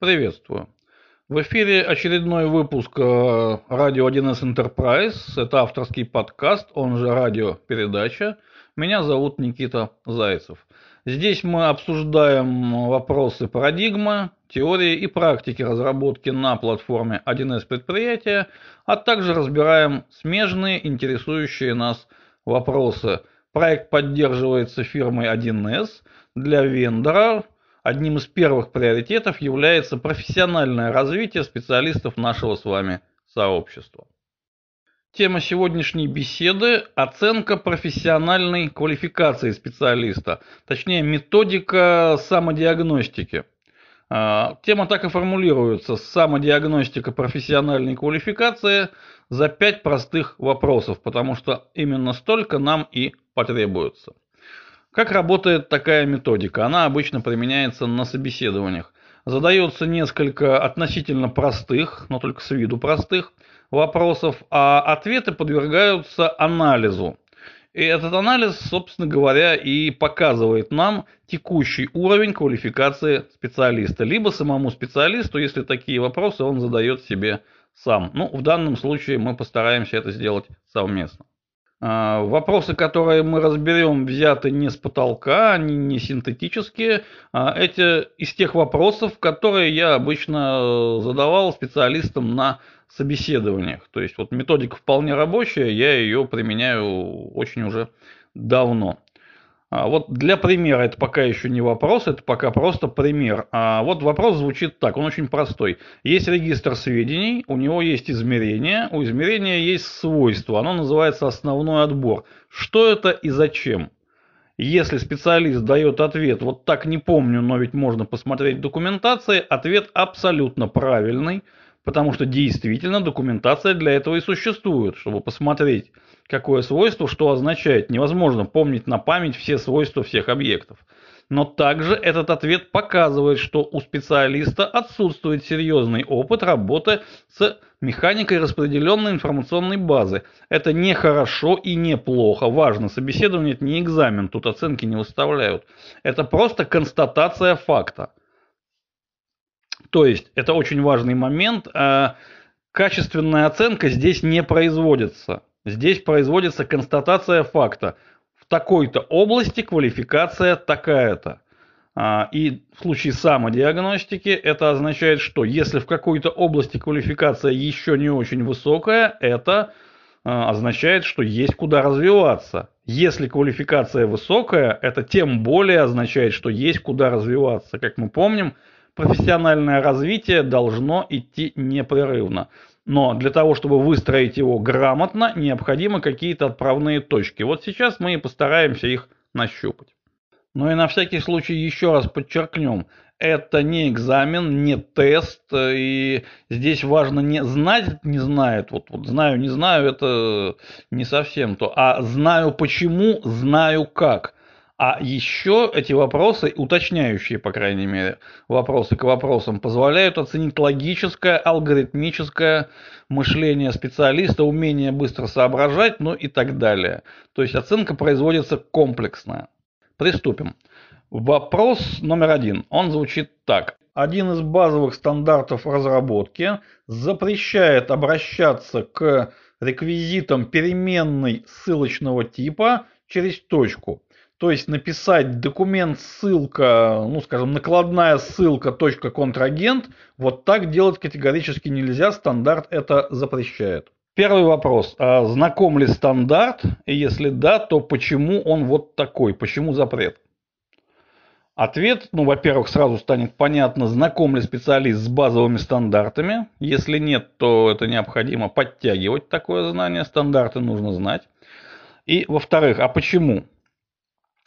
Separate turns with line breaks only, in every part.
Приветствую. В эфире очередной выпуск э, радио 1С Enterprise. Это авторский подкаст, он же радиопередача. Меня зовут Никита Зайцев. Здесь мы обсуждаем вопросы парадигмы, теории и практики разработки на платформе 1С предприятия, а также разбираем смежные, интересующие нас вопросы. Проект поддерживается фирмой 1С для вендора – одним из первых приоритетов является профессиональное развитие специалистов нашего с вами сообщества. Тема сегодняшней беседы – оценка профессиональной квалификации специалиста, точнее методика самодиагностики. А, тема так и формулируется – самодиагностика профессиональной квалификации за пять простых вопросов, потому что именно столько нам и потребуется. Как работает такая методика? Она обычно применяется на собеседованиях. Задается несколько относительно простых, но только с виду простых вопросов, а ответы подвергаются анализу. И этот анализ, собственно говоря, и показывает нам текущий уровень квалификации специалиста. Либо самому специалисту, если такие вопросы он задает себе сам. Ну, в данном случае мы постараемся это сделать совместно. А, вопросы, которые мы разберем, взяты не с потолка, они не синтетические. А эти из тех вопросов, которые я обычно задавал специалистам на собеседованиях. То есть вот методика вполне рабочая, я ее применяю очень уже давно. А вот для примера, это пока еще не вопрос, это пока просто пример. А вот вопрос звучит так, он очень простой. Есть регистр сведений, у него есть измерение, у измерения есть свойство, оно называется основной отбор. Что это и зачем? Если специалист дает ответ, вот так не помню, но ведь можно посмотреть в документации, ответ абсолютно правильный, потому что действительно документация для этого и существует, чтобы посмотреть какое свойство что означает. Невозможно помнить на память все свойства всех объектов. Но также этот ответ показывает, что у специалиста отсутствует серьезный опыт работы с механикой распределенной информационной базы. Это не хорошо и не плохо. Важно, собеседование это не экзамен, тут оценки не выставляют. Это просто констатация факта. То есть, это очень важный момент. А качественная оценка здесь не производится. Здесь производится констатация факта. В такой-то области квалификация такая-то. А, и в случае самодиагностики это означает, что если в какой-то области квалификация еще не очень высокая, это а, означает, что есть куда развиваться. Если квалификация высокая, это тем более означает, что есть куда развиваться. Как мы помним, профессиональное развитие должно идти непрерывно. Но для того, чтобы выстроить его грамотно, необходимы какие-то отправные точки. Вот сейчас мы и постараемся их нащупать. Ну и на всякий случай еще раз подчеркнем, это не экзамен, не тест, и здесь важно не знать, не знает, вот, вот знаю, не знаю, это не совсем то, а знаю почему, знаю как. А еще эти вопросы, уточняющие, по крайней мере, вопросы к вопросам, позволяют оценить логическое, алгоритмическое мышление специалиста, умение быстро соображать, ну и так далее. То есть оценка производится комплексная. Приступим. Вопрос номер один. Он звучит так. Один из базовых стандартов разработки запрещает обращаться к реквизитам переменной ссылочного типа через точку. То есть написать документ ссылка, ну скажем, накладная ссылка точка контрагент, вот так делать категорически нельзя, стандарт это запрещает. Первый вопрос. А знаком ли стандарт? И если да, то почему он вот такой? Почему запрет? Ответ, ну, во-первых, сразу станет понятно, знаком ли специалист с базовыми стандартами. Если нет, то это необходимо подтягивать такое знание, стандарты нужно знать. И, во-вторых, а почему?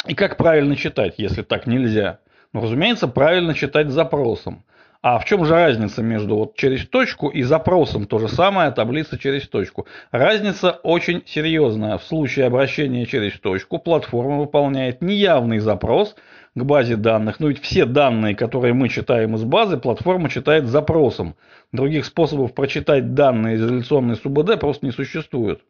И как правильно читать, если так нельзя? Ну, разумеется, правильно читать запросом. А в чем же разница между вот через точку и запросом? То же самое таблица через точку. Разница очень серьезная. В случае обращения через точку платформа выполняет неявный запрос к базе данных. Но ведь все данные, которые мы читаем из базы, платформа читает запросом. Других способов прочитать данные из реляционной СУБД просто не существует.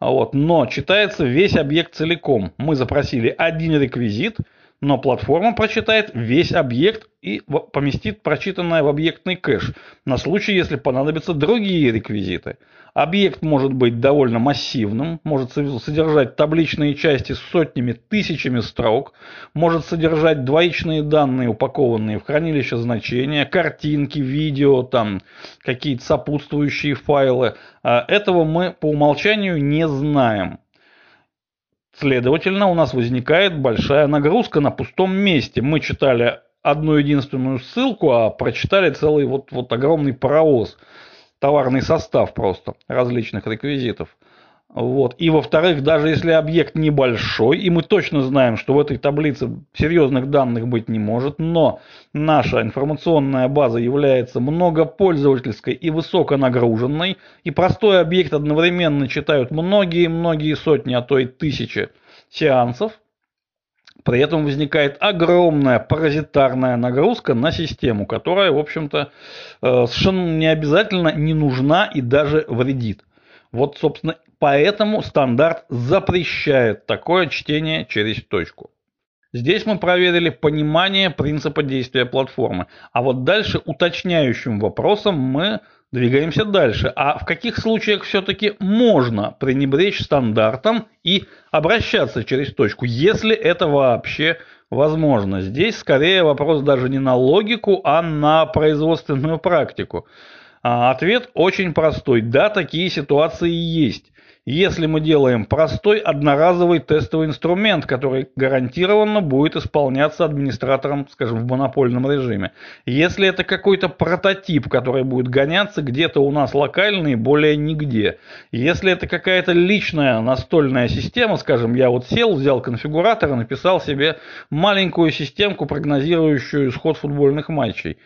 Вот. Но читается весь объект целиком. Мы запросили один реквизит, но платформа прочитает весь объект и поместит прочитанное в объектный кэш на случай, если понадобятся другие реквизиты. Объект может быть довольно массивным, может содержать табличные части с сотнями, тысячами строк, может содержать двоичные данные, упакованные в хранилище значения, картинки, видео, там какие-то сопутствующие файлы. А этого мы по умолчанию не знаем. Следовательно, у нас возникает большая нагрузка на пустом месте. Мы читали одну единственную ссылку, а прочитали целый вот, вот огромный паровоз, товарный состав просто различных реквизитов. Вот. И во-вторых, даже если объект небольшой, и мы точно знаем, что в этой таблице серьезных данных быть не может, но наша информационная база является многопользовательской и высоконагруженной, и простой объект одновременно читают многие-многие сотни, а то и тысячи сеансов, при этом возникает огромная паразитарная нагрузка на систему, которая, в общем-то, э, совершенно не обязательно не нужна и даже вредит. Вот, собственно, поэтому стандарт запрещает такое чтение через точку. Здесь мы проверили понимание принципа действия платформы. А вот дальше уточняющим вопросом мы двигаемся дальше. А в каких случаях все-таки можно пренебречь стандартом и обращаться через точку, если это вообще возможно? Здесь скорее вопрос даже не на логику, а на производственную практику. А ответ очень простой. Да, такие ситуации есть. Если мы делаем простой одноразовый тестовый инструмент, который гарантированно будет исполняться администратором, скажем, в монопольном режиме. Если это какой-то прототип, который будет гоняться где-то у нас локально и более нигде. Если это какая-то личная настольная система, скажем, я вот сел, взял конфигуратор и написал себе маленькую системку, прогнозирующую исход футбольных матчей.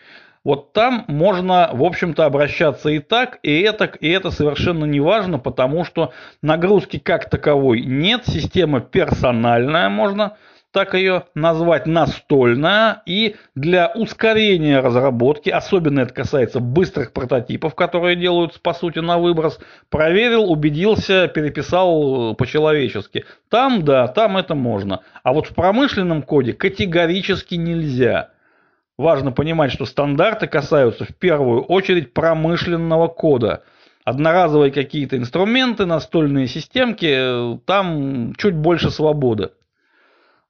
Вот там можно, в общем-то, обращаться и так, и это, и это совершенно не важно, потому что нагрузки как таковой нет, система персональная, можно так ее назвать, настольная, и для ускорения разработки, особенно это касается быстрых прототипов, которые делаются, по сути, на выброс, проверил, убедился, переписал по-человечески. Там, да, там это можно. А вот в промышленном коде категорически нельзя – Важно понимать, что стандарты касаются в первую очередь промышленного кода. Одноразовые какие-то инструменты, настольные системки, там чуть больше свободы.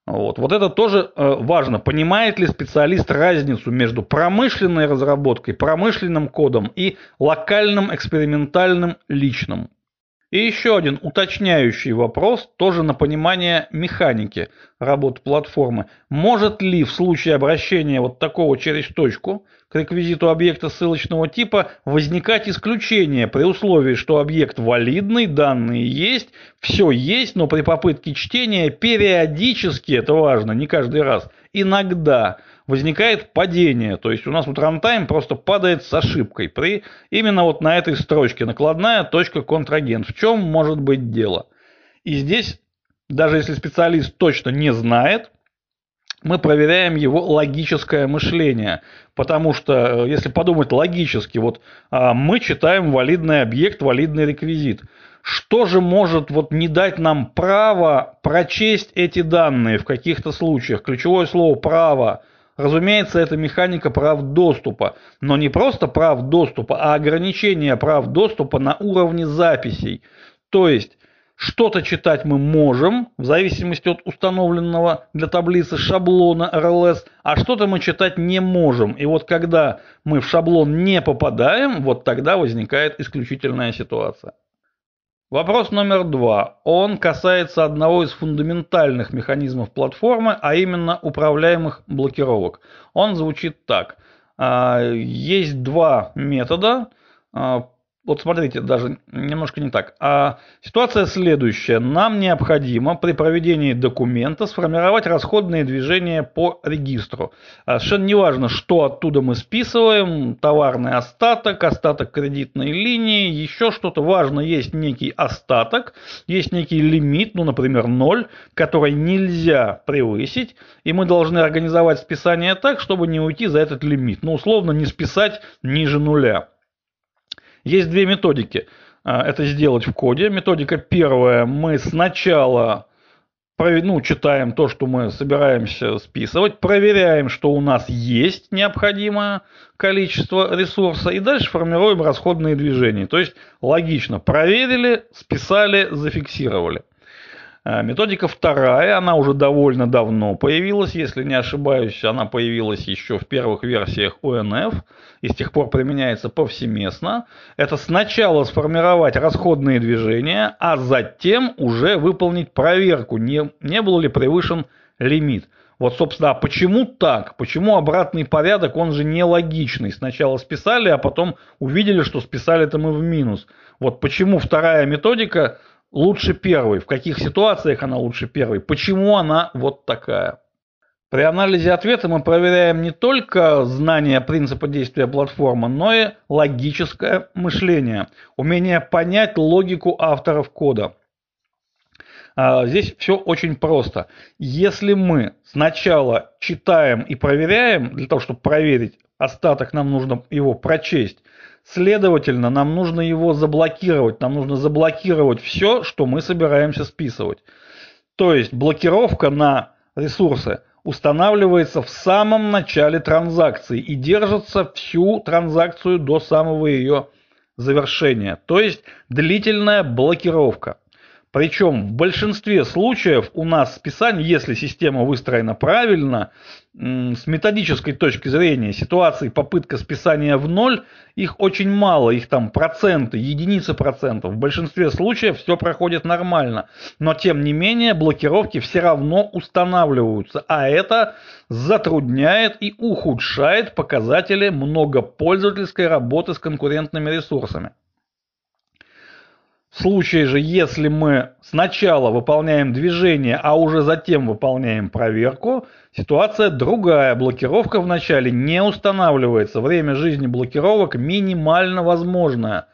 Вот. вот это тоже э, важно. Понимает ли специалист разницу между промышленной разработкой, промышленным кодом и локальным, экспериментальным, личным? И еще один уточняющий вопрос, тоже на понимание механики работы платформы. Может ли в случае обращения вот такого через точку к реквизиту объекта ссылочного типа возникать исключение при условии, что объект валидный, данные есть, все есть, но при попытке чтения периодически, это важно, не каждый раз, иногда возникает падение. То есть у нас вот рантайм просто падает с ошибкой при именно вот на этой строчке накладная точка контрагент. В чем может быть дело? И здесь, даже если специалист точно не знает, мы проверяем его логическое мышление. Потому что, э, если подумать логически, вот а, мы читаем валидный объект, валидный реквизит. Что же может вот не дать нам право прочесть эти данные в каких-то случаях? Ключевое слово «право» Разумеется, это механика прав доступа, но не просто прав доступа, а ограничение прав доступа на уровне записей. То есть, что-то читать мы можем, в зависимости от установленного для таблицы шаблона RLS, а что-то мы читать не можем. И вот когда мы в шаблон не попадаем, вот тогда возникает исключительная ситуация. Вопрос номер два. Он касается одного из фундаментальных механизмов платформы, а именно управляемых блокировок. Он звучит так. А, есть два метода а, вот смотрите, даже немножко не так. А ситуация следующая. Нам необходимо при проведении документа сформировать расходные движения по регистру. А совершенно не важно, что оттуда мы списываем, товарный остаток, остаток кредитной линии, еще что-то. Важно, есть некий остаток, есть некий лимит, ну, например, 0, который нельзя превысить, и мы должны организовать списание так, чтобы не уйти за этот лимит. Ну, условно, не списать ниже нуля. Есть две методики. А, это сделать в коде. Методика первая. Мы сначала ну, читаем то, что мы собираемся списывать, проверяем, что у нас есть необходимое количество ресурса, и дальше формируем расходные движения. То есть логично, проверили, списали, зафиксировали. А, методика вторая, она уже довольно давно появилась, если не ошибаюсь, она появилась еще в первых версиях ОНФ и с тех пор применяется повсеместно. Это сначала сформировать расходные движения, а затем уже выполнить проверку, не, не был ли превышен лимит. Вот, собственно, а почему так? Почему обратный порядок, он же нелогичный? Сначала списали, а потом увидели, что списали-то мы в минус. Вот почему вторая методика лучше первой, в каких ситуациях она лучше первой, почему она вот такая. При анализе ответа мы проверяем не только знание принципа действия платформы, но и логическое мышление, умение понять логику авторов кода. А, здесь все очень просто. Если мы сначала читаем и проверяем, для того, чтобы проверить остаток, нам нужно его прочесть, Следовательно, нам нужно его заблокировать. Нам нужно заблокировать все, что мы собираемся списывать. То есть блокировка на ресурсы устанавливается в самом начале транзакции и держится всю транзакцию до самого ее завершения. То есть длительная блокировка. Причем в большинстве случаев у нас списание, если система выстроена правильно, с методической точки зрения ситуации попытка списания в ноль, их очень мало, их там проценты, единицы процентов. В большинстве случаев все проходит нормально. Но тем не менее блокировки все равно устанавливаются. А это затрудняет и ухудшает показатели многопользовательской работы с конкурентными ресурсами. В случае же, если мы сначала выполняем движение, а уже затем выполняем проверку, ситуация другая. Блокировка вначале не устанавливается. Время жизни блокировок минимально возможное.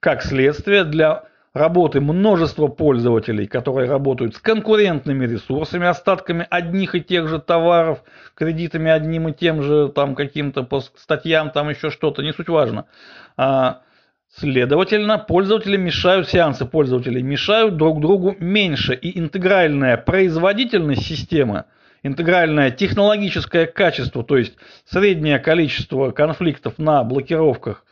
Как следствие, для работы множества пользователей, которые работают с конкурентными ресурсами, остатками одних и тех же товаров, кредитами одним и тем же, там каким-то по статьям, там еще что-то, не суть важно а, Следовательно, пользователи мешают, сеансы пользователей мешают друг другу меньше, и интегральная производительность системы, интегральное технологическое качество, то есть среднее количество конфликтов на блокировках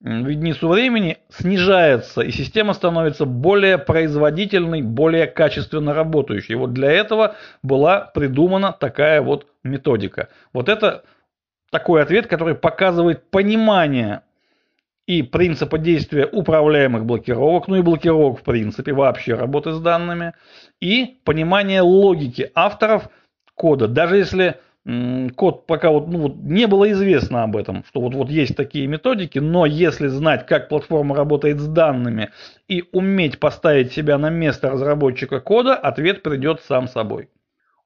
в единицу времени снижается, и система становится более производительной, более качественно работающей. Вот для этого была придумана такая вот методика. Вот это такой ответ, который показывает понимание и принципа действия управляемых блокировок, ну и блокировок в принципе, вообще работы с данными, и понимание логики авторов кода. Даже если код пока вот, ну, вот не было известно об этом, что вот, вот есть такие методики, но если знать, как платформа работает с данными и уметь поставить себя на место разработчика кода, ответ придет сам собой.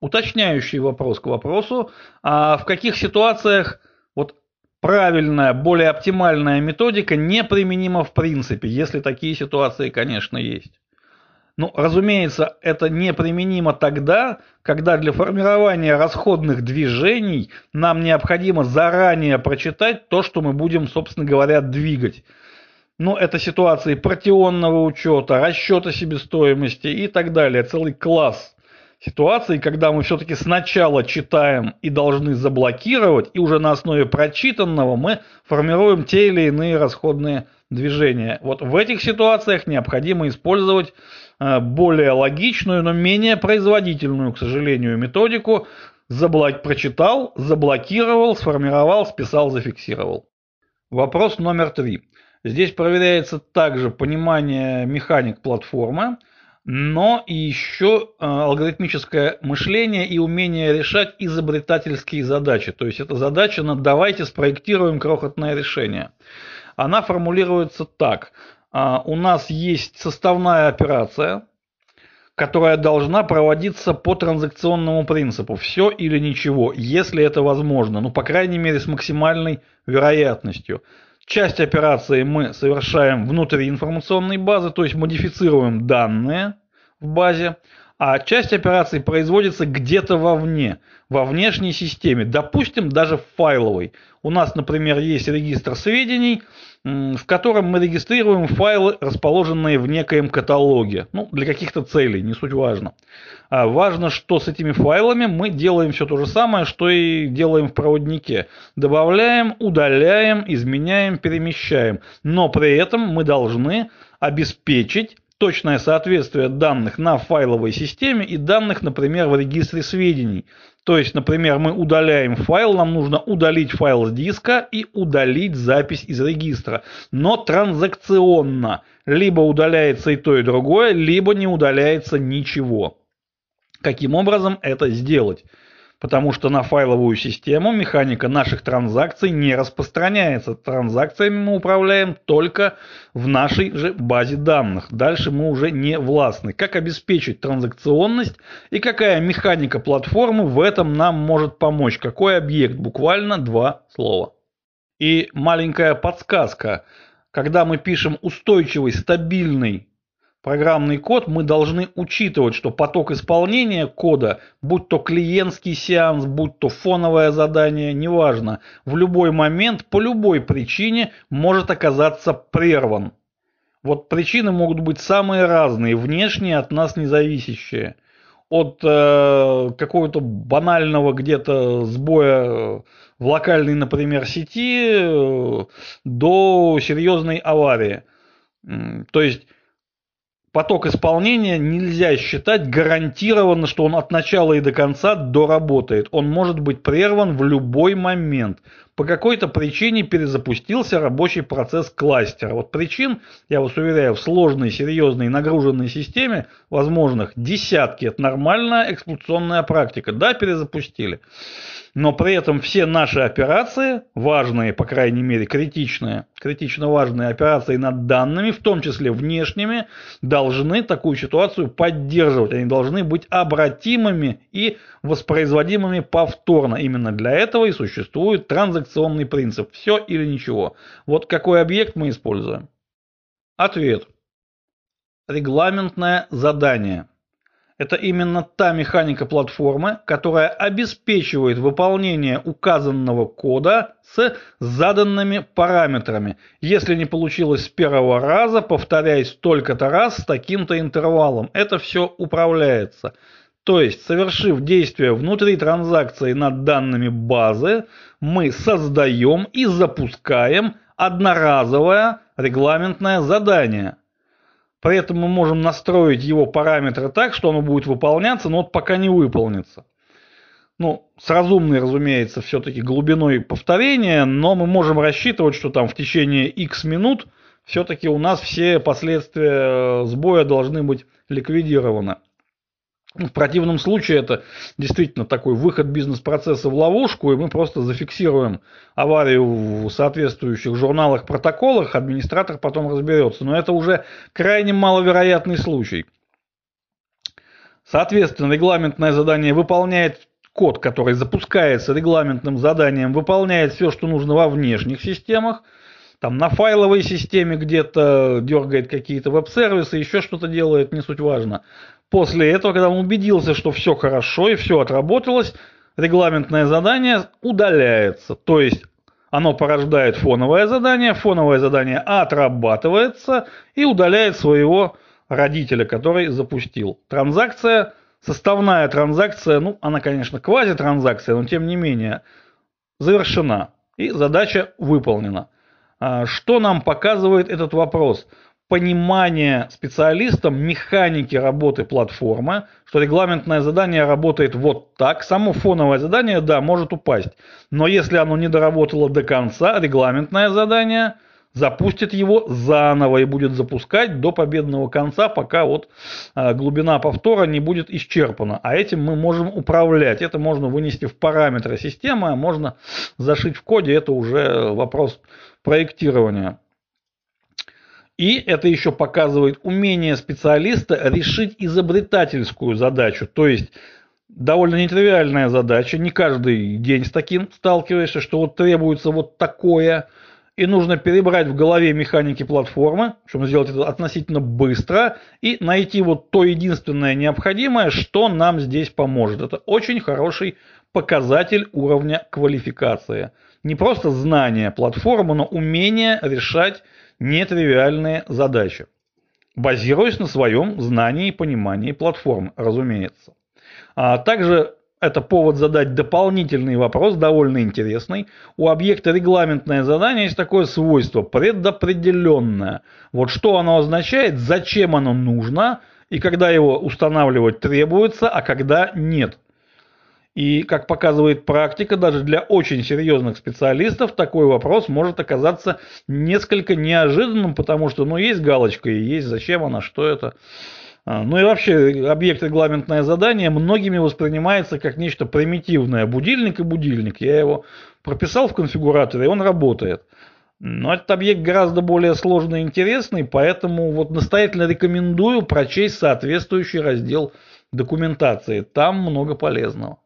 Уточняющий вопрос к вопросу, а в каких ситуациях правильная, более оптимальная методика неприменима в принципе, если такие ситуации, конечно, есть. Ну, разумеется, это неприменимо тогда, когда для формирования расходных движений нам необходимо заранее прочитать то, что мы будем, собственно говоря, двигать. Ну, это ситуации партионного учета, расчета себестоимости и так далее. Целый класс ситуации, когда мы все-таки сначала читаем и должны заблокировать, и уже на основе прочитанного мы формируем те или иные расходные движения. Вот в этих ситуациях необходимо использовать э, более логичную, но менее производительную, к сожалению, методику. Заблок... Прочитал, заблокировал, сформировал, списал, зафиксировал. Вопрос номер три. Здесь проверяется также понимание механик платформы – но и еще э, алгоритмическое мышление и умение решать изобретательские задачи. То есть это задача на давайте спроектируем крохотное решение. Она формулируется так. А, у нас есть составная операция, которая должна проводиться по транзакционному принципу. Все или ничего, если это возможно. Ну, по крайней мере, с максимальной вероятностью. Часть операции мы совершаем внутри информационной базы, то есть модифицируем данные в базе, а часть операций производится где-то вовне, во внешней системе, допустим, даже в файловой. У нас, например, есть регистр сведений, в котором мы регистрируем файлы, расположенные в некоем каталоге. Ну, для каких-то целей, не суть важно. А важно, что с этими файлами мы делаем все то же самое, что и делаем в проводнике. Добавляем, удаляем, изменяем, перемещаем. Но при этом мы должны обеспечить точное соответствие данных на файловой системе и данных, например, в регистре сведений. То есть, например, мы удаляем файл, нам нужно удалить файл с диска и удалить запись из регистра. Но транзакционно. Либо удаляется и то, и другое, либо не удаляется ничего. Каким образом это сделать? Потому что на файловую систему механика наших транзакций не распространяется. Транзакциями мы управляем только в нашей же базе данных. Дальше мы уже не властны. Как обеспечить транзакционность и какая механика платформы в этом нам может помочь? Какой объект? Буквально два слова. И маленькая подсказка. Когда мы пишем устойчивый, стабильный программный код, мы должны учитывать, что поток исполнения кода, будь то клиентский сеанс, будь то фоновое задание, неважно, в любой момент по любой причине может оказаться прерван. Вот причины могут быть самые разные, внешние от нас независящие. От э, какого-то банального где-то сбоя в локальной, например, сети э, до серьезной аварии. То есть поток исполнения нельзя считать гарантированно, что он от начала и до конца доработает. Он может быть прерван в любой момент. По какой-то причине перезапустился рабочий процесс кластера. Вот причин, я вас уверяю, в сложной, серьезной, нагруженной системе возможных десятки. Это нормальная эксплуатационная практика. Да, перезапустили но при этом все наши операции, важные, по крайней мере, критичные, критично важные операции над данными, в том числе внешними, должны такую ситуацию поддерживать. Они должны быть обратимыми и воспроизводимыми повторно. Именно для этого и существует транзакционный принцип. Все или ничего. Вот какой объект мы используем? Ответ. Регламентное задание. Это именно та механика платформы, которая обеспечивает выполнение указанного кода с заданными параметрами. Если не получилось с первого раза, повторяй столько-то раз с таким-то интервалом. Это все управляется. То есть, совершив действие внутри транзакции над данными базы, мы создаем и запускаем одноразовое регламентное задание. При этом мы можем настроить его параметры так, что оно будет выполняться, но вот пока не выполнится. Ну, с разумной, разумеется, все-таки глубиной повторения, но мы можем рассчитывать, что там в течение x минут все-таки у нас все последствия сбоя должны быть ликвидированы. В противном случае это действительно такой выход бизнес-процесса в ловушку, и мы просто зафиксируем аварию в соответствующих журналах, протоколах, администратор потом разберется. Но это уже крайне маловероятный случай. Соответственно, регламентное задание выполняет код, который запускается регламентным заданием, выполняет все, что нужно во внешних системах, там на файловой системе где-то дергает какие-то веб-сервисы, еще что-то делает, не суть важно. После этого, когда он убедился, что все хорошо и все отработалось, регламентное задание удаляется. То есть оно порождает фоновое задание, фоновое задание отрабатывается и удаляет своего родителя, который запустил. Транзакция, составная транзакция, ну, она, конечно, квазитранзакция, но тем не менее, завершена. И задача выполнена. А, что нам показывает этот вопрос? Понимание специалистам механики работы платформы, что регламентное задание работает вот так. Само фоновое задание, да, может упасть. Но если оно не доработало до конца, регламентное задание запустит его заново и будет запускать до победного конца, пока вот а, глубина повтора не будет исчерпана. А этим мы можем управлять. Это можно вынести в параметры системы, а можно зашить в коде. Это уже вопрос проектирования. И это еще показывает умение специалиста решить изобретательскую задачу. То есть довольно нетривиальная задача, не каждый день с таким сталкиваешься, что вот требуется вот такое. и нужно перебрать в голове механики платформы, чтобы сделать это относительно быстро, и найти вот то единственное необходимое, что нам здесь поможет. Это очень хороший показатель уровня квалификации. Не просто знание платформы, но умение решать нетривиальные задачи, базируясь на своем знании и понимании платформы, разумеется. А также это повод задать дополнительный вопрос, довольно интересный. У объекта регламентное задание есть такое свойство – предопределенное. Вот что оно означает, зачем оно нужно, и когда его устанавливать требуется, а когда нет. И, как показывает практика, даже для очень серьезных специалистов такой вопрос может оказаться несколько неожиданным, потому что, ну, есть галочка и есть зачем она, что это. А, ну и вообще объект регламентное задание многими воспринимается как нечто примитивное. Будильник и будильник. Я его прописал в конфигураторе, и он работает. Но этот объект гораздо более сложный и интересный, поэтому вот настоятельно рекомендую прочесть соответствующий раздел документации. Там много полезного.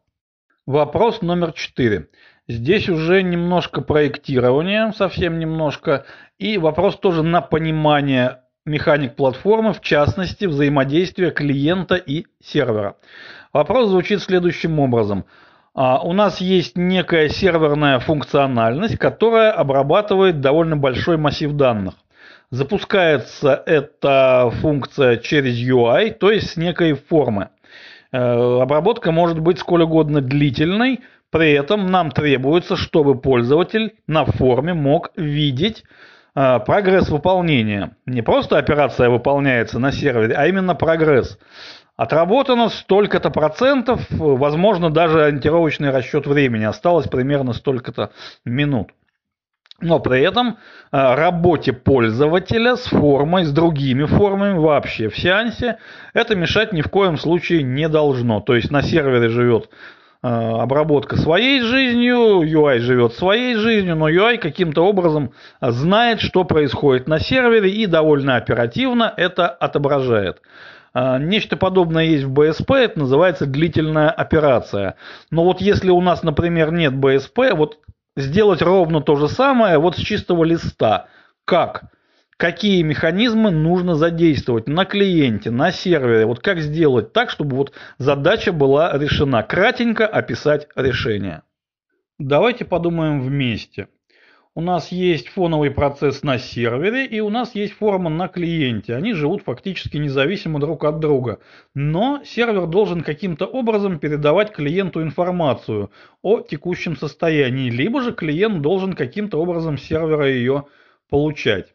Вопрос номер четыре. Здесь уже немножко проектирования, совсем немножко, и вопрос тоже на понимание механик платформы, в частности, взаимодействия клиента и сервера. Вопрос звучит следующим образом. А, у нас есть некая серверная функциональность, которая обрабатывает довольно большой массив данных. Запускается эта функция через UI, то есть с некой формы. Э, обработка может быть сколь угодно длительной, при этом нам требуется, чтобы пользователь на форме мог видеть а, прогресс выполнения. Не просто операция выполняется на сервере, а именно прогресс. Отработано столько-то процентов, возможно, даже ориентировочный расчет времени. Осталось примерно столько-то минут. Но при этом а, работе пользователя с формой, с другими формами вообще в сеансе это мешать ни в коем случае не должно. То есть на сервере живет Э, обработка своей жизнью, UI живет своей жизнью, но UI каким-то образом знает, что происходит на сервере и довольно оперативно это отображает. Э, нечто подобное есть в БСП, это называется длительная операция. Но вот если у нас, например, нет БСП, вот сделать ровно то же самое вот с чистого листа. Как? какие механизмы нужно задействовать на клиенте, на сервере, вот как сделать так, чтобы вот задача была решена, кратенько описать решение. Давайте подумаем вместе. У нас есть фоновый процесс на сервере и у нас есть форма на клиенте. Они живут фактически независимо друг от друга. Но сервер должен каким-то образом передавать клиенту информацию о текущем состоянии, либо же клиент должен каким-то образом сервера ее получать.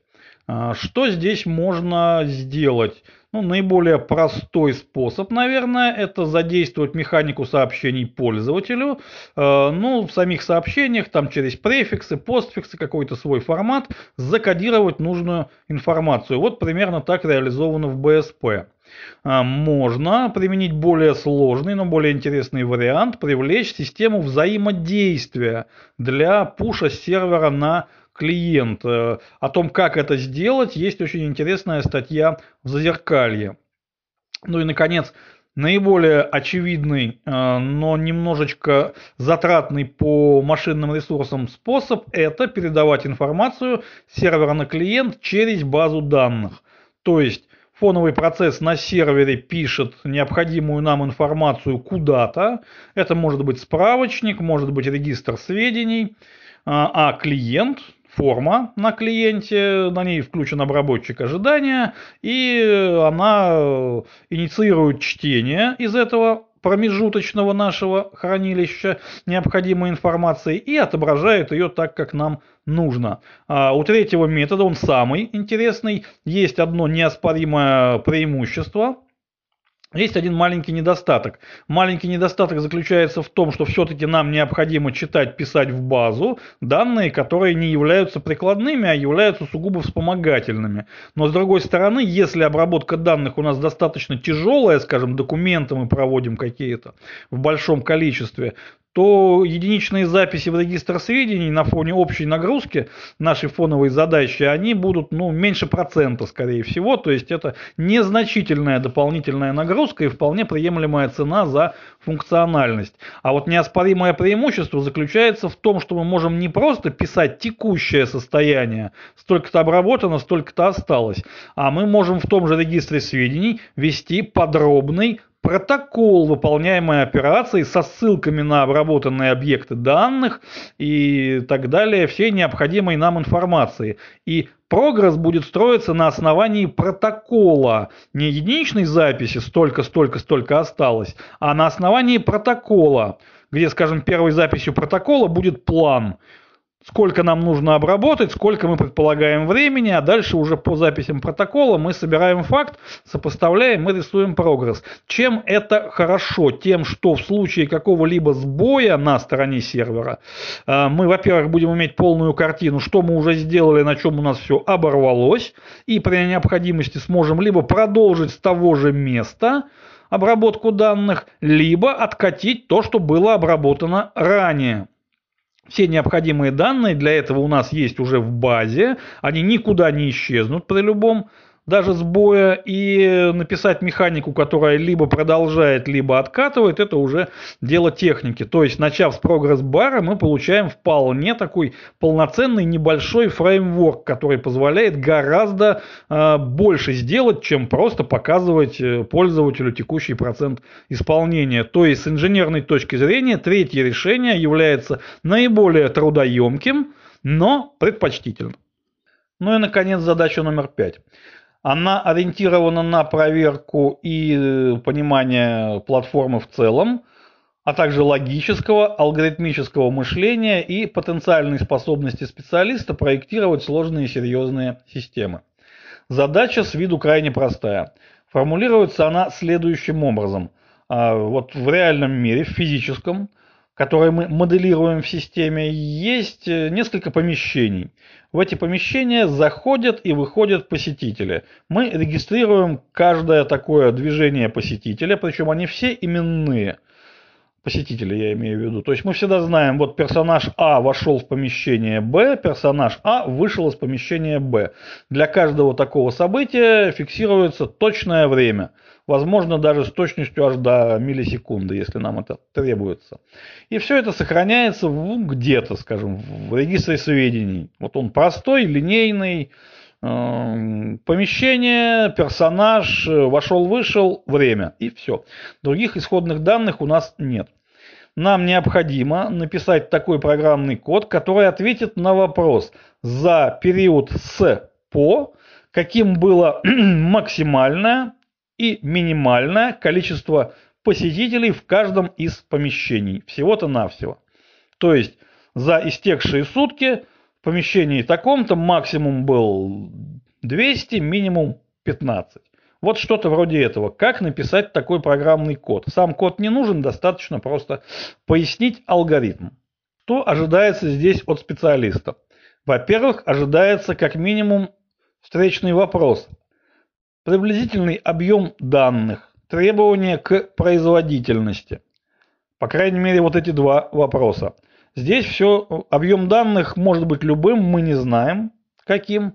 А, что здесь можно сделать? Ну, наиболее простой способ, наверное, это задействовать механику сообщений пользователю. А, ну, в самих сообщениях, там через префиксы, постфиксы, какой-то свой формат, закодировать нужную информацию. Вот примерно так реализовано в БСП. А, можно применить более сложный, но более интересный вариант, привлечь систему взаимодействия для пуша сервера на клиент. Э, о том, как это сделать, есть очень интересная статья в Зазеркалье. Ну и, наконец, наиболее очевидный, э, но немножечко затратный по машинным ресурсам способ – это передавать информацию с сервера на клиент через базу данных. То есть фоновый процесс на сервере пишет необходимую нам информацию куда-то. Это может быть справочник, может быть регистр сведений, а, а клиент форма на клиенте, на ней включен обработчик ожидания, и она инициирует чтение из этого промежуточного нашего хранилища необходимой информации и отображает ее так, как нам нужно. А у третьего метода, он самый интересный, есть одно неоспоримое преимущество – есть один маленький недостаток. Маленький недостаток заключается в том, что все-таки нам необходимо читать, писать в базу данные, которые не являются прикладными, а являются сугубо вспомогательными. Но с другой стороны, если обработка данных у нас достаточно тяжелая, скажем, документы мы проводим какие-то в большом количестве, то единичные записи в регистр сведений на фоне общей нагрузки нашей фоновой задачи, они будут ну, меньше процента, скорее всего. То есть это незначительная дополнительная нагрузка и вполне приемлемая цена за функциональность. А вот неоспоримое преимущество заключается в том, что мы можем не просто писать текущее состояние, столько-то обработано, столько-то осталось, а мы можем в том же регистре сведений вести подробный протокол выполняемой операции со ссылками на обработанные объекты данных и так далее, всей необходимой нам информации. И прогресс будет строиться на основании протокола, не единичной записи столько, столько, столько осталось, а на основании протокола, где, скажем, первой записью протокола будет план сколько нам нужно обработать, сколько мы предполагаем времени, а дальше уже по записям протокола мы собираем факт, сопоставляем и рисуем прогресс. Чем это хорошо? Тем, что в случае какого-либо сбоя на стороне сервера э, мы, во-первых, будем иметь полную картину, что мы уже сделали, на чем у нас все оборвалось, и при необходимости сможем либо продолжить с того же места, обработку данных, либо откатить то, что было обработано ранее. Все необходимые данные для этого у нас есть уже в базе, они никуда не исчезнут при любом даже сбоя, и написать механику, которая либо продолжает, либо откатывает, это уже дело техники. То есть, начав с прогресс-бара, мы получаем вполне такой полноценный небольшой фреймворк, который позволяет гораздо э, больше сделать, чем просто показывать э, пользователю текущий процент исполнения. То есть, с инженерной точки зрения, третье решение является наиболее трудоемким, но предпочтительным. Ну и, наконец, задача номер пять. Она ориентирована на проверку и э, понимание платформы в целом, а также логического, алгоритмического мышления и потенциальной способности специалиста проектировать сложные и серьезные системы. Задача с виду крайне простая. Формулируется она следующим образом. А, вот в реальном мире, в физическом, которое мы моделируем в системе, есть э, несколько помещений. В эти помещения заходят и выходят посетители. Мы регистрируем каждое такое движение посетителя, причем они все именные. Посетители я имею в виду. То есть мы всегда знаем, вот персонаж А вошел в помещение Б, персонаж А вышел из помещения Б. Для каждого такого события фиксируется точное время возможно даже с точностью аж до миллисекунды, если нам это требуется. И все это сохраняется где-то, скажем, в регистре сведений. Вот он простой, линейный, помещение, персонаж, вошел-вышел, время и все. Других исходных данных у нас нет. Нам необходимо написать такой программный код, который ответит на вопрос за период с по, каким было максимальное и минимальное количество посетителей в каждом из помещений. Всего-то навсего. То есть за истекшие сутки в помещении таком-то максимум был 200, минимум 15. Вот что-то вроде этого. Как написать такой программный код? Сам код не нужен, достаточно просто пояснить алгоритм. Что ожидается здесь от специалиста? Во-первых, ожидается как минимум встречный вопрос. Приблизительный объем данных, требования к производительности. По крайней мере, вот эти два вопроса. Здесь все, объем данных может быть любым, мы не знаем каким.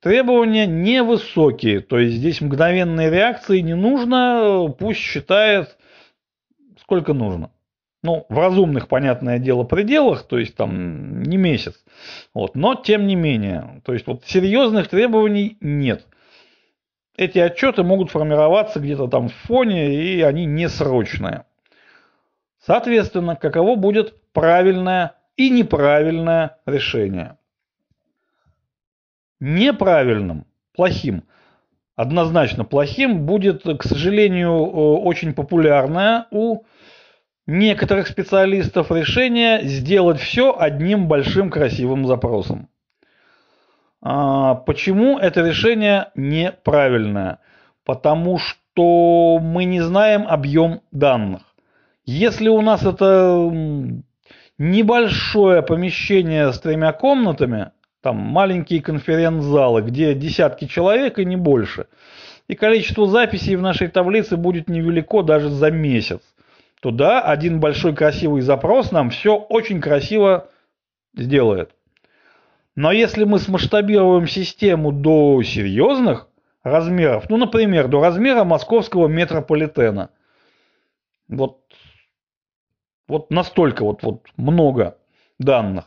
Требования невысокие, то есть здесь мгновенной реакции не нужно, пусть считает сколько нужно. Ну, в разумных, понятное дело, пределах, то есть там не месяц. Вот, но тем не менее, то есть вот серьезных требований нет эти отчеты могут формироваться где-то там в фоне, и они несрочные. Соответственно, каково будет правильное и неправильное решение? Неправильным, плохим, однозначно плохим будет, к сожалению, очень популярное у некоторых специалистов решение сделать все одним большим красивым запросом. А, почему это решение неправильное? Потому что мы не знаем объем данных. Если у нас это небольшое помещение с тремя комнатами, там маленькие конференц-залы, где десятки человек и не больше, и количество записей в нашей таблице будет невелико даже за месяц. то да, один большой красивый запрос нам все очень красиво сделает. Но если мы смасштабируем систему до серьезных размеров, ну, например, до размера московского метрополитена, вот, вот настолько вот, вот много данных,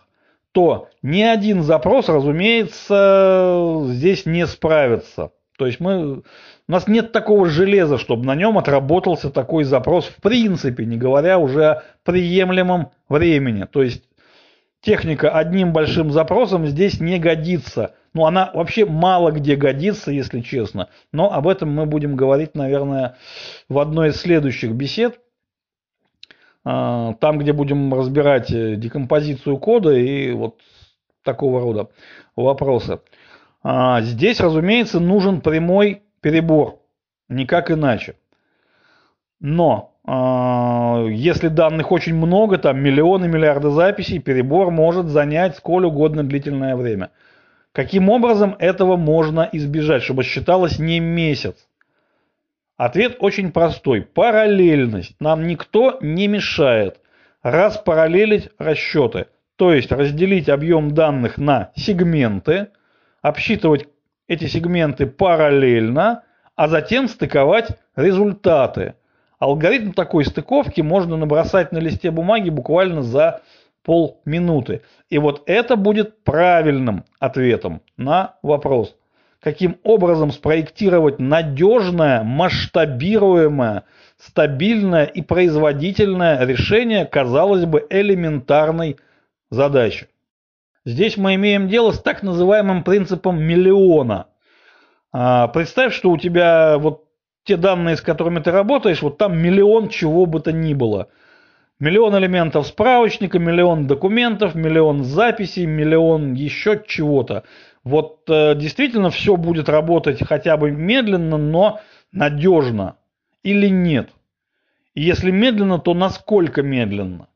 то ни один запрос, разумеется, здесь не справится. То есть мы, у нас нет такого железа, чтобы на нем отработался такой запрос в принципе, не говоря уже о приемлемом времени. То есть техника одним большим запросом здесь не годится. Ну, она вообще мало где годится, если честно. Но об этом мы будем говорить, наверное, в одной из следующих бесед. А, там, где будем разбирать э, декомпозицию кода и вот такого рода вопросы. А, здесь, разумеется, нужен прямой перебор, никак иначе. Но а, если данных очень много, там миллионы, миллиарды записей, перебор может занять сколь угодно длительное время. Каким образом этого можно избежать, чтобы считалось не месяц? Ответ очень простой. Параллельность. Нам никто не мешает распараллелить расчеты. То есть разделить объем данных на сегменты, обсчитывать эти сегменты параллельно, а затем стыковать результаты. Алгоритм такой стыковки можно набросать на листе бумаги буквально за полминуты. И вот это будет правильным ответом на вопрос каким образом спроектировать надежное, масштабируемое, стабильное и производительное решение, казалось бы, элементарной задачи. Здесь мы имеем дело с так называемым принципом миллиона. А, представь, что у тебя вот те данные, с которыми ты работаешь, вот там миллион чего бы то ни было. Миллион элементов справочника, миллион документов, миллион записей, миллион еще чего-то. Вот э, действительно все будет работать хотя бы медленно, но надежно или нет? И если медленно, то насколько медленно?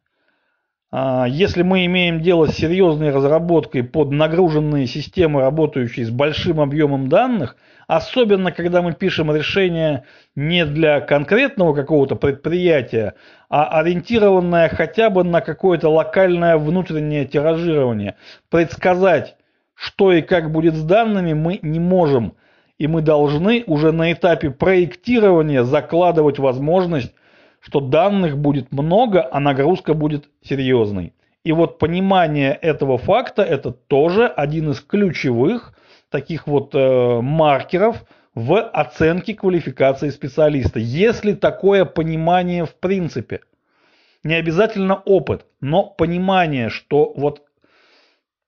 А, если мы имеем дело с серьезной разработкой под нагруженные системы, работающие с большим объемом данных, особенно когда мы пишем решение не для конкретного какого-то предприятия, а ориентированное хотя бы на какое-то локальное внутреннее тиражирование, предсказать, что и как будет с данными, мы не можем. И мы должны уже на этапе проектирования закладывать возможность, что данных будет много, а нагрузка будет серьезной. И вот понимание этого факта – это тоже один из ключевых таких вот э, маркеров в оценке квалификации специалиста. Если такое понимание в принципе, не обязательно опыт, но понимание, что вот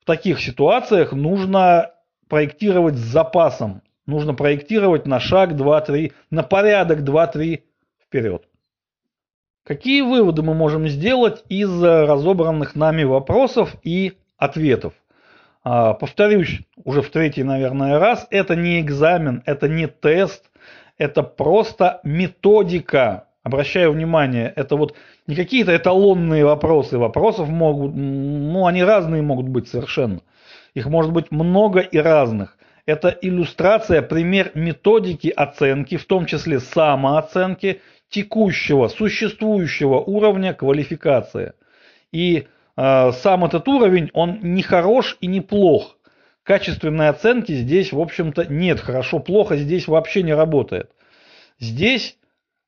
в таких ситуациях нужно проектировать с запасом. Нужно проектировать на шаг 2-3, на порядок 2-3 вперед. Какие выводы мы можем сделать из разобранных нами вопросов и ответов? А, повторюсь уже в третий, наверное, раз, это не экзамен, это не тест, это просто методика. Обращаю внимание, это вот не какие-то эталонные вопросы. Вопросов могут, ну, они разные могут быть совершенно. Их может быть много и разных. Это иллюстрация, пример методики оценки, в том числе самооценки текущего, существующего уровня квалификации. И э, сам этот уровень, он не хорош и не плох. Качественной оценки здесь, в общем-то, нет. Хорошо-плохо здесь вообще не работает. Здесь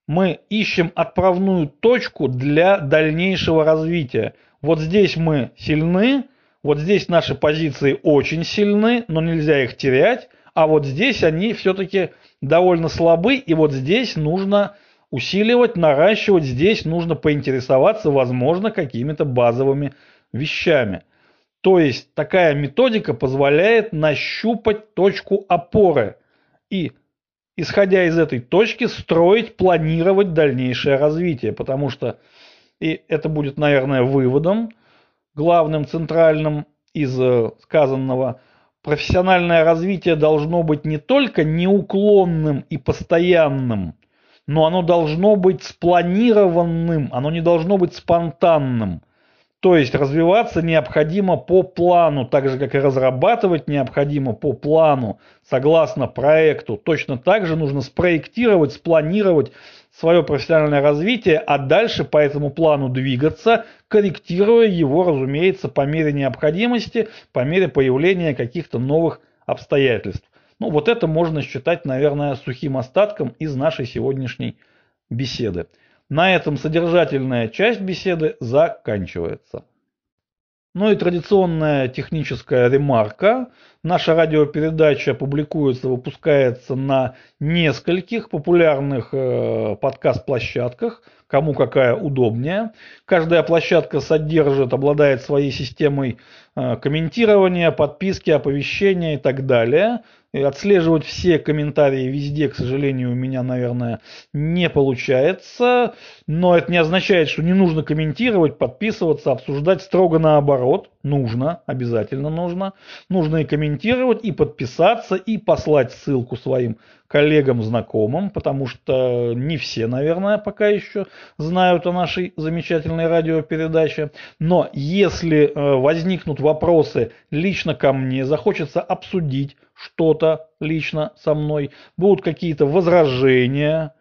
мы ищем отправную точку для дальнейшего развития. Вот здесь мы сильны, вот здесь наши позиции очень сильны, но нельзя их терять, а вот здесь они все-таки довольно слабы, и вот здесь нужно усиливать, наращивать, здесь нужно поинтересоваться, возможно, какими-то базовыми вещами. То есть такая методика позволяет нащупать точку опоры и исходя из этой точки, строить, планировать дальнейшее развитие. Потому что, и это будет, наверное, выводом, главным, центральным из э, сказанного, профессиональное развитие должно быть не только неуклонным и постоянным, но оно должно быть спланированным, оно не должно быть спонтанным. То есть развиваться необходимо по плану, так же как и разрабатывать необходимо по плану, согласно проекту. Точно так же нужно спроектировать, спланировать свое профессиональное развитие, а дальше по этому плану двигаться, корректируя его, разумеется, по мере необходимости, по мере появления каких-то новых обстоятельств. Ну, вот это можно считать, наверное, сухим остатком из нашей сегодняшней беседы. На этом содержательная часть беседы заканчивается. Ну и традиционная техническая ремарка. Наша радиопередача публикуется, выпускается на нескольких популярных э, подкаст-площадках, кому какая удобнее. Каждая площадка содержит, обладает своей системой э, комментирования, подписки, оповещения и так далее. И отслеживать все комментарии везде, к сожалению, у меня, наверное, не получается. Но это не означает, что не нужно комментировать, подписываться, обсуждать строго наоборот. Нужно, обязательно нужно. Нужно и комментировать, и подписаться, и послать ссылку своим коллегам, знакомым, потому что не все, наверное, пока еще знают о нашей замечательной радиопередаче. Но если э, возникнут вопросы лично ко мне, захочется обсудить что-то лично со мной, будут какие-то возражения,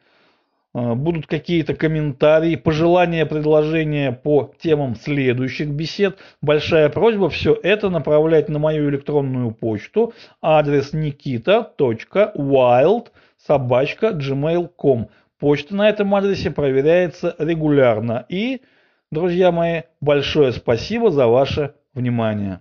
будут какие-то комментарии, пожелания, предложения по темам следующих бесед. Большая просьба все это направлять на мою электронную почту. Адрес nikita.wild. Почта на этом адресе проверяется регулярно. И, друзья мои, большое спасибо за ваше внимание.